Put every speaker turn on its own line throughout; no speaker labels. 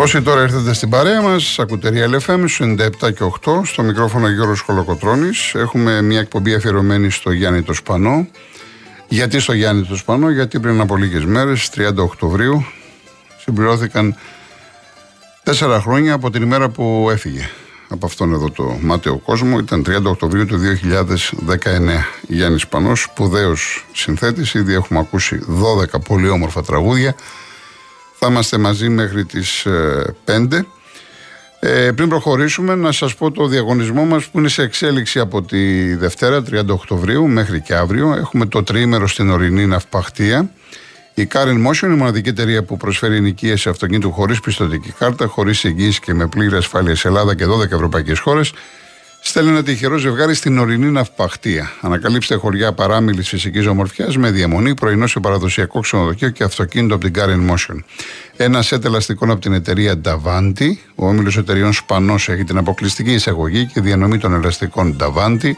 Όσοι τώρα έρθετε στην παρέα μας, ακουτερία LFM 97 και 8, στο μικρόφωνο Γιώργος Κολοκοτρόνη. Έχουμε μια εκπομπή αφιερωμένη στο Γιάννη το Σπανό. Γιατί στο Γιάννη το Σπανό, γιατί πριν από λίγες μέρες, 30 Οκτωβρίου, συμπληρώθηκαν τέσσερα χρόνια από την ημέρα που έφυγε από αυτόν εδώ το μάταιο κόσμο. Ήταν 30 Οκτωβρίου του 2019. Γιάννης Σπανός, σπουδαίος συνθέτης. Ήδη έχουμε ακούσει 12 πολύ όμορφα τραγούδια. Θα είμαστε μαζί μέχρι τις 5. Ε, ε, πριν προχωρήσουμε να σας πω το διαγωνισμό μας που είναι σε εξέλιξη από τη Δευτέρα 30 Οκτωβρίου μέχρι και αύριο. Έχουμε το τρίμερο στην ορεινή ναυπαχτία. Η Karen Motion είναι η μοναδική εταιρεία που προσφέρει ενοικίαση αυτοκίνητου χωρίς πιστοτική κάρτα, χωρίς εγγύηση και με πλήρη ασφάλεια σε Ελλάδα και 12 ευρωπαϊκές χώρες. Στέλνει ένα τυχερό ζευγάρι στην ορεινή ναυπαχτία. Ανακαλύψτε χωριά παράμιλης φυσικής ομορφιάς με διαμονή, πρωινό σε παραδοσιακό ξενοδοχείο και αυτοκίνητο από την Karen Motion. Ένα σετ ελαστικών από την εταιρεία Davanti. Ο όμιλος εταιρεών Σπανό έχει την αποκλειστική εισαγωγή και διανομή των ελαστικών Davanti,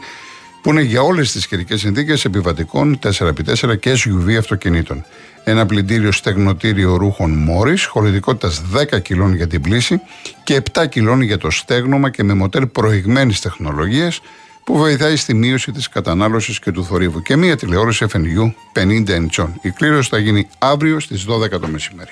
που είναι για όλες τις καιρικές συνθήκες επιβατικών 4x4 και SUV αυτοκινήτων ένα πλυντήριο στεγνοτήριο ρούχων Μόρι, χωρητικότητας 10 κιλών για την πλήση και 7 κιλών για το στέγνομα και με μοτέρ προηγμένης τεχνολογίας που βοηθάει στη μείωση της κατανάλωσης και του θορύβου. Και μία τηλεόραση FNU 50 εντσών. Η κλήρωση θα γίνει αύριο στις 12 το μεσημέρι.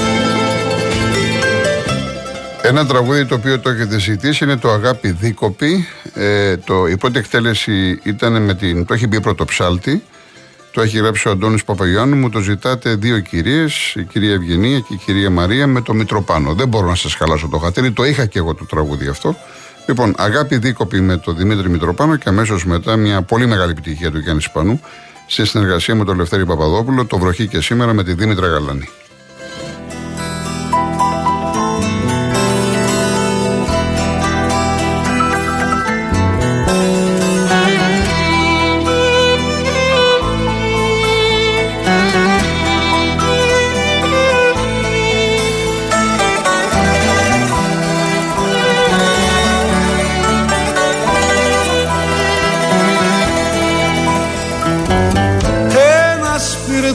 Ένα τραγούδι το οποίο το έχετε ζητήσει είναι το Αγάπη Δίκοπη. Ε, το, η πρώτη εκτέλεση ήταν με την. Το έχει μπει πρώτο ψάλτη. Το έχει γράψει ο Αντώνης Παπαγιάννου. Μου το ζητάτε δύο κυρίες, η κυρία Ευγενία και η κυρία Μαρία, με το Μητροπάνο. Δεν μπορώ να σας χαλάσω το χατήρι. Το είχα και εγώ το τραγούδι αυτό. Λοιπόν, Αγάπη Δίκοπη με τον Δημήτρη Μητροπάνο και αμέσως μετά μια πολύ μεγάλη επιτυχία του Γιάννη Σπανού σε συνεργασία με τον Λευτέρη Παπαδόπουλο, το βροχή και σήμερα με τη Δήμητρα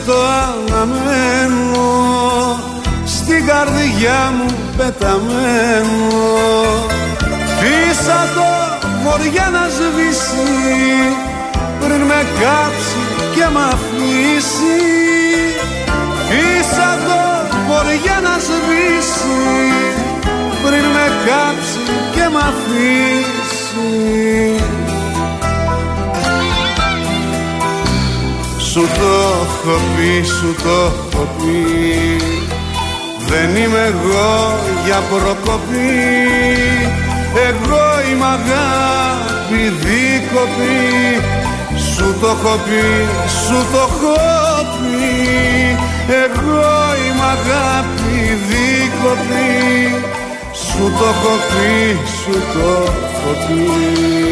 Γαλανή.
καρδιά μου πεταμένο Φύσα το βοριά να σβήσει πριν με κάψει και μ' αφήσει Φύσα το βοριά να σβήσει πριν με κάψει και μ' αφήσει Σου το έχω πει, σου το έχω πει. Δεν είμαι εγώ για προκοπή. Εγώ είμαι αγάπη δίκοπη. Σου το έχω πει, σου το έχω πει. Εγώ είμαι αγάπη δίκοπη. Σου το έχω πει, σου το έχω πει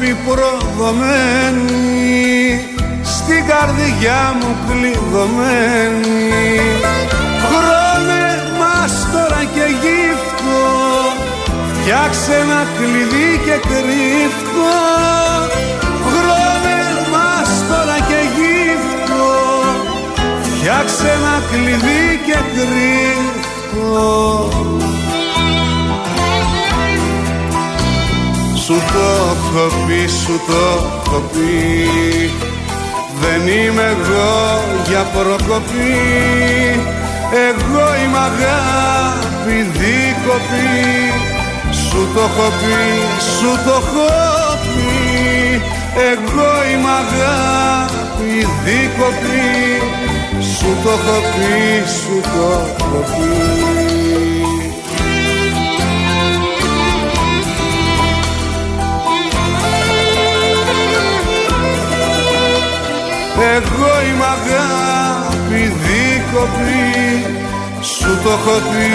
αγάπη προδομένη στην καρδιά μου κλειδωμένη. Χρόνε μας τώρα και γύφτο φτιάξε ένα κλειδί και κρύφτο Χρόνε μας τώρα και γύφτο φτιάξε ένα κλειδί και κρύφτο Σου το έχω πει, σου το έχω πει. Δεν είμαι εγώ για προκοπή. Εγώ είμαι αγάπη δίκοπη. Σου το έχω πει, σου το έχω πει. Εγώ είμαι αγάπη δίκοπη. Σου το έχω πει, σου το έχω πει Εγώ είμαι αγάπη δίκοπη Σου το έχω πει,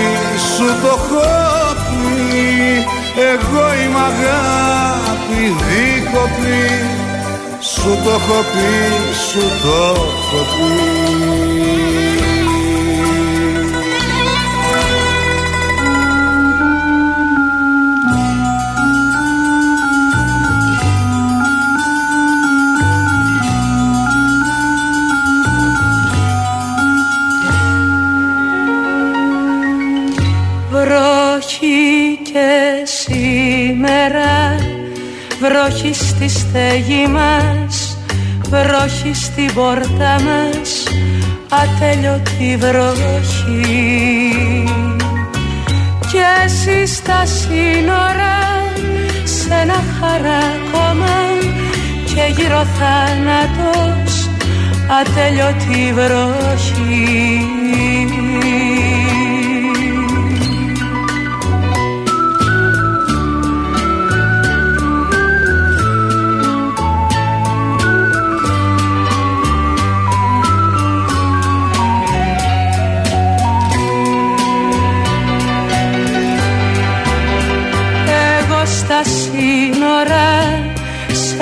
σου το έχω πει. Εγώ είμαι αγάπη δίκοπη Σου το έχω πει, σου το έχω πει
Βρόχη στη στέγη μας Βρόχη στην πόρτα μας. Ατέλειωτη βροχή. Κι εσύ στα σύνορα Σ' ένα χαράκωμα Και γύρω θάνατος Ατέλειωτη βροχή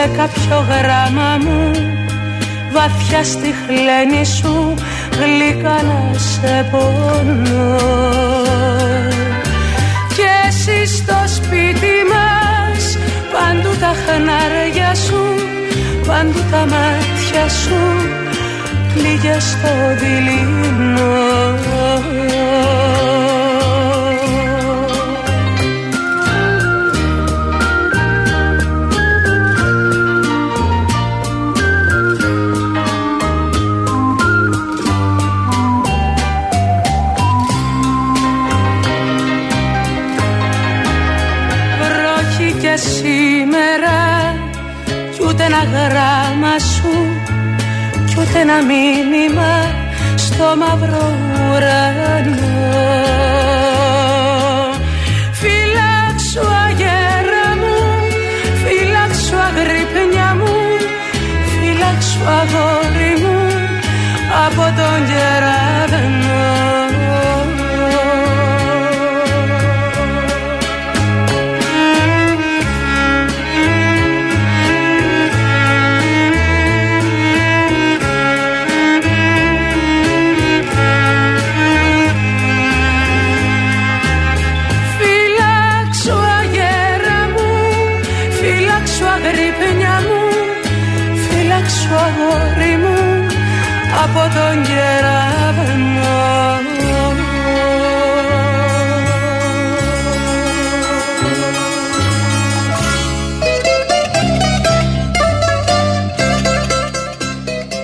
σε κάποιο γράμμα μου. Βαθιά στη χλένη σου γλυκά να σε πονώ. Και εσύ στο σπίτι μας παντού τα χνάρια σου παντού τα μάτια σου πλήγια στο δειλινό γράμμα σου κι ούτε ένα μήνυμα στο μαύρο ουρανό. Φυλάξου αγέρα μου, φυλάξου αγρυπνιά μου Φυλάξου αγόρι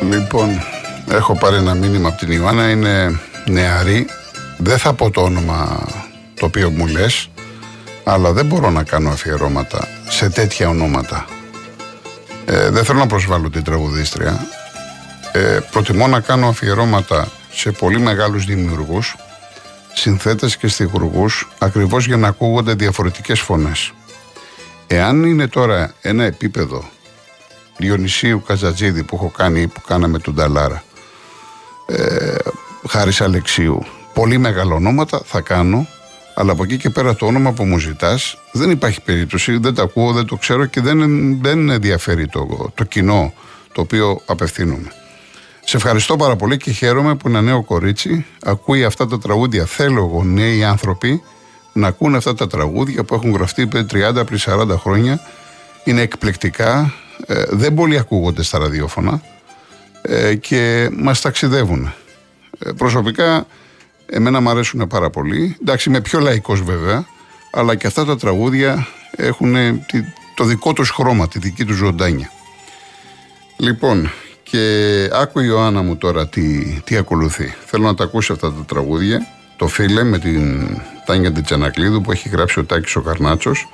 Λοιπόν, έχω πάρει ένα μήνυμα από την Ιωάννα, είναι νεαρή. Δεν θα πω το όνομα το οποίο μου λες, αλλά δεν μπορώ να κάνω αφιερώματα σε τέτοια ονόματα. Ε, δεν θέλω να προσβάλλω την τραγουδίστρια. Ε, προτιμώ να κάνω αφιερώματα σε πολύ μεγάλους δημιουργούς, συνθέτες και στιγουργούς, ακριβώς για να ακούγονται διαφορετικές φωνές. Εάν είναι τώρα ένα επίπεδο Διονυσίου Καζατζίδη που έχω κάνει ή που κάναμε τον Ταλάρα, ε, Χάρης Αλεξίου, πολύ μεγάλα ονόματα θα κάνω, αλλά από εκεί και πέρα το όνομα που μου ζητάς δεν υπάρχει περίπτωση, δεν το ακούω, δεν το ξέρω και δεν, δεν ενδιαφέρει το, το κοινό το οποίο απευθύνομαι. Σε ευχαριστώ πάρα πολύ και χαίρομαι που ένα νέο κορίτσι ακούει αυτά τα τραγούδια. Θέλω εγώ νέοι άνθρωποι να ακούνε αυτά τα τραγούδια που έχουν γραφτεί πριν 30 πριν 40 χρόνια. Είναι εκπληκτικά, ε, δεν πολύ ακούγονται στα ραδιόφωνα ε, και μας ταξιδεύουν. Ε, προσωπικά εμένα μου αρέσουν πάρα πολύ. Εντάξει είμαι πιο λαϊκός βέβαια, αλλά και αυτά τα τραγούδια έχουν το δικό τους χρώμα, τη δική τους ζωντάνια. Λοιπόν, και άκου η Ιωάννα μου τώρα τι, τι ακολουθεί. Θέλω να τα ακούσει αυτά τα τραγούδια. Το φίλε με την Τάνια Τιτσανακλείδου που έχει γράψει ο Τάκης ο Καρνάτσος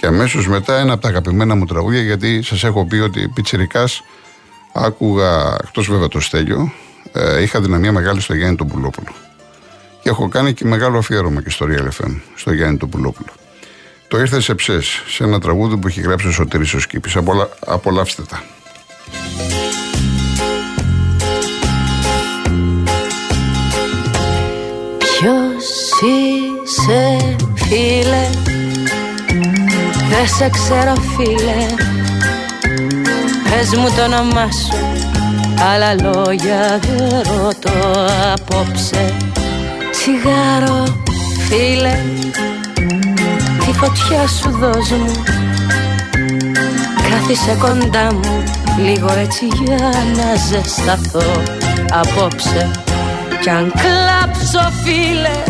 και αμέσως μετά ένα από τα αγαπημένα μου τραγούδια γιατί σας έχω πει ότι πιτσιρικάς άκουγα, εκτός βέβαια το στέλιο, ε, είχα δυναμία μεγάλη στο Γιάννη τον Πουλόπουλο. Και έχω κάνει και μεγάλο αφιέρωμα και στο Real FM, στο Γιάννη τον Πουλόπουλο. Το ήρθε σε ψες, σε ένα τραγούδι που έχει γράψει ο Σωτήρης ο Σκύπης. Απολα... Απολαύστε τα.
Ποιος είσαι φίλε; Δεν σε ξέρω φίλε Πες μου το όνομά σου Άλλα λόγια δεν ρωτώ απόψε Τσιγάρο φίλε Τη φωτιά σου δώσ' μου. Κάθισε κοντά μου Λίγο έτσι για να ζεσταθώ Απόψε. Κι αν κλάψω φίλε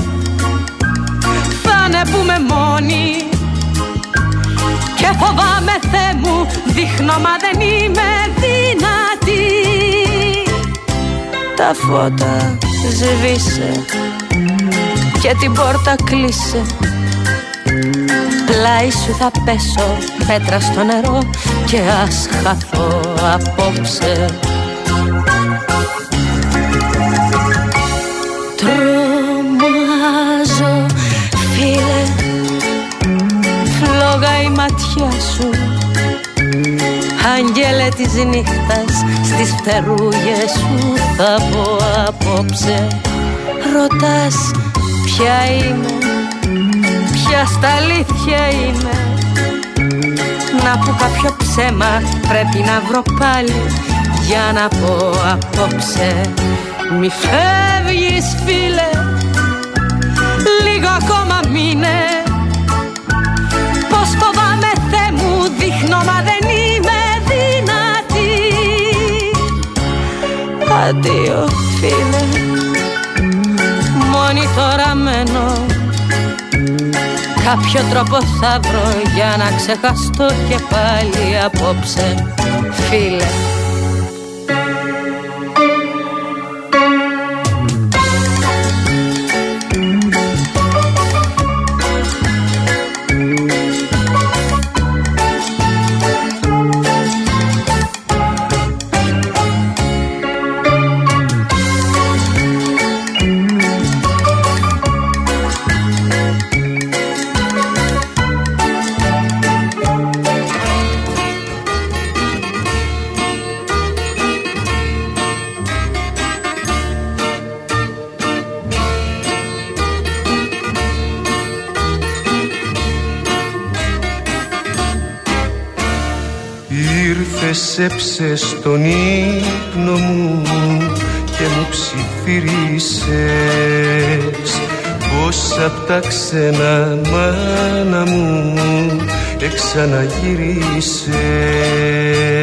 Θα είναι που με μόνη. Και φοβάμαι Θεέ μου Δείχνω μα δεν είμαι δυνατή. Τα φώτα σβήσε Και την πόρτα κλείσε. Πλάι σου θα πέσω πέτρα στο νερό Και ας χαθώ απόψε. Τρομάζω φίλε Φλόγα η ματιά σου. Αγγέλε της νύχτας Στις φτερούγες σου θα πω απόψε. Ρωτάς ποια είμαι Ποια στα αλήθεια είμαι Να πω κάποιο ψέμα Πρέπει να βρω πάλι. Για να πω απόψε Μη φεύγεις φίλε. Λίγο ακόμα μείνε. Πως φοβάμαι Θεέ μου Δείχνω μα δεν είμαι δυνατή. Αντίο φίλε Κάποιο τρόπο θα βρω για να ξεχαστώ και πάλι απόψε. Φίλε
Ήρθες έψες τον ύπνο μου και μου ψιθυρίσες. Πως απ' τα ξένα μάνα μου εξαναγυρίσες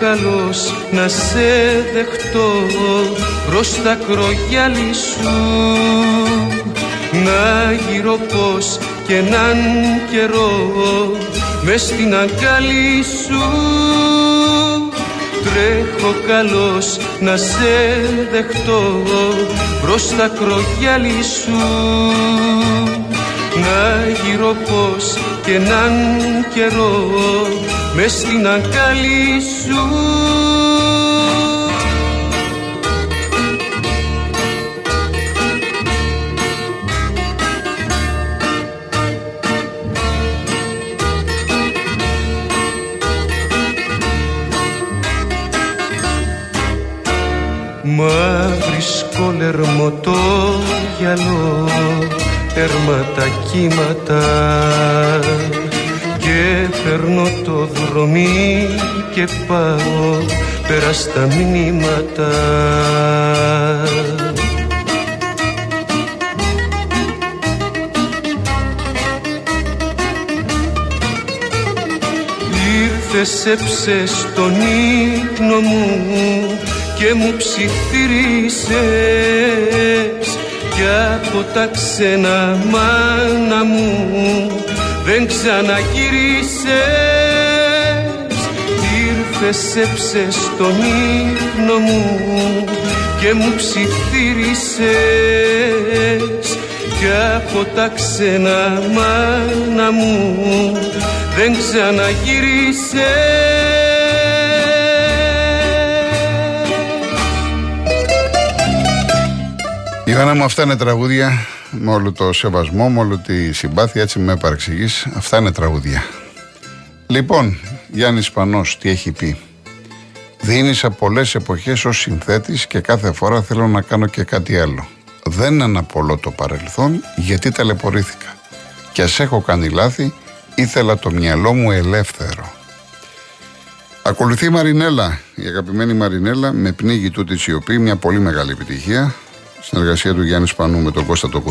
καλός να σε δεχτώ προς τα κρογιάλι σου. Να γύρω πως και έναν καιρό μες στην αγκάλι σου. Τρέχω καλός να σε δεχτώ προς τα κρογιάλι σου. Να γύρω πως και έναν καιρό μες στην αγκάλι σου. Μαύρη σκολερμό το γυαλό τέρμα τα κύματα. και παίρνω το δρομί και πάω πέρα στα μηνύματα. Ήρθες έψες τον ύπνο μου και μου ψιθυρίσες κι από τα ξένα μάνα μου δεν ξαναγυρίσες ήρθες έψες τον ύπνο μου και μου ψιθύρισες.
Κι από τα ξένα μάνα μου δεν ξαναγύρισες
Ιωάννα μου αυτά είναι τραγούδια με όλο το σεβασμό, με όλη τη συμπάθεια έτσι με παρεξηγείς αυτά είναι τραγούδια Λοιπόν, Γιάννης Πανός τι έχει πει; Δίνει σε πολλές εποχές ως συνθέτης και κάθε φορά θέλω να κάνω και κάτι άλλο δεν αναπολώ το παρελθόν γιατί ταλαιπωρήθηκα. Και ας έχω κάνει λάθη, ήθελα το μυαλό μου ελεύθερο. Ακολουθεί η Μαρινέλα, η αγαπημένη Μαρινέλα, με πνίγει τούτη σιωπή, μια πολύ μεγάλη επιτυχία. Συνεργασία του Γιάννης Σπανού με τον Κώστα το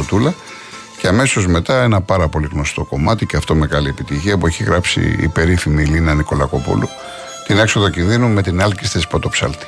Και αμέσως μετά ένα πάρα πολύ γνωστό κομμάτι και αυτό μεγάλη επιτυχία που έχει γράψει η περίφημη Λίνα Νικολακοπούλου. Την έξοδο κινδύνου με την άλκη τη Πρωτοψάλτη.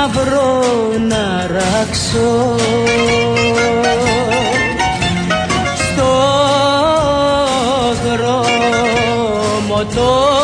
Να βρω να ράξω στο δρόμο τον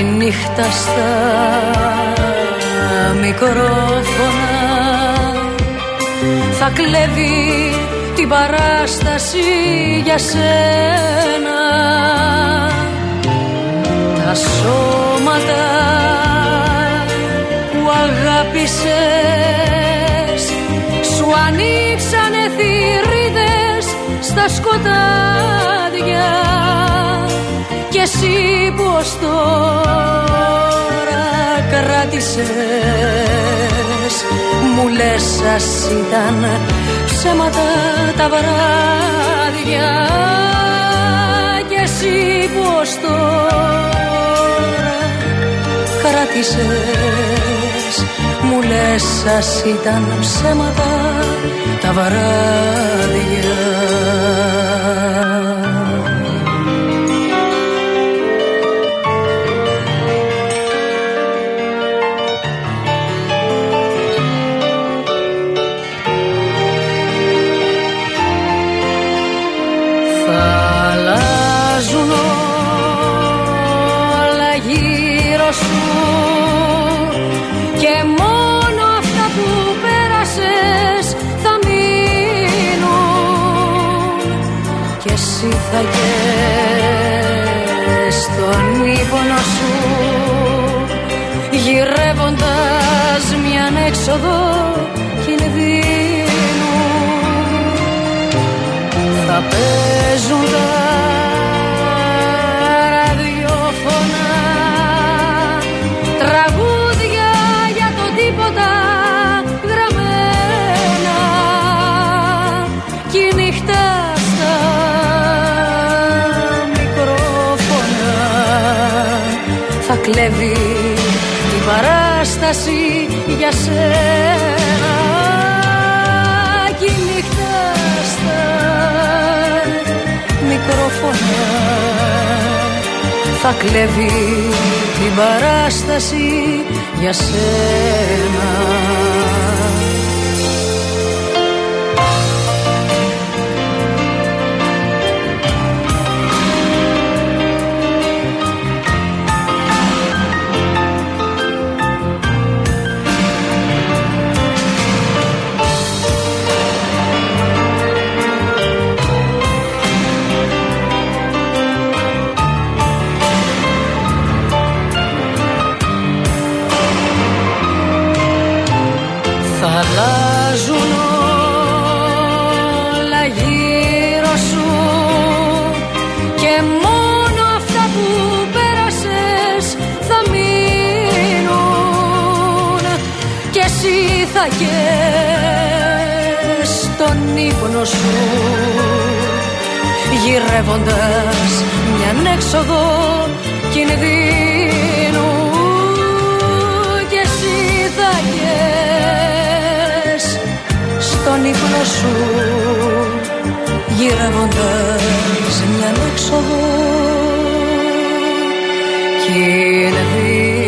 νύχτα στα μικρόφωνα.
Θα κλέβει την παράσταση για σένα. Τα σώματα που αγάπησες σου ανοίξανε θηρίδες στα σκοτάδια. και εσύ πως τώρα κράτησες. Μου λες σας ήταν ψέματα τα βράδια και εσύ πως τώρα κράτησες. Μου λες σας ήταν ψέματα τα βράδια σου. Γυρεύοντας μια έξοδο κινδύνου θα παίζουν τα παράσταση για σένα. Κι η νύχτα στα μικρόφωνα θα κλέβει την παράσταση για σένα και στον ύπνο σου γυρεύοντας μια έξοδο κινδύνου. Και εσύ θα στον ύπνο σου γυρεύοντας μια έξοδο κινδύνου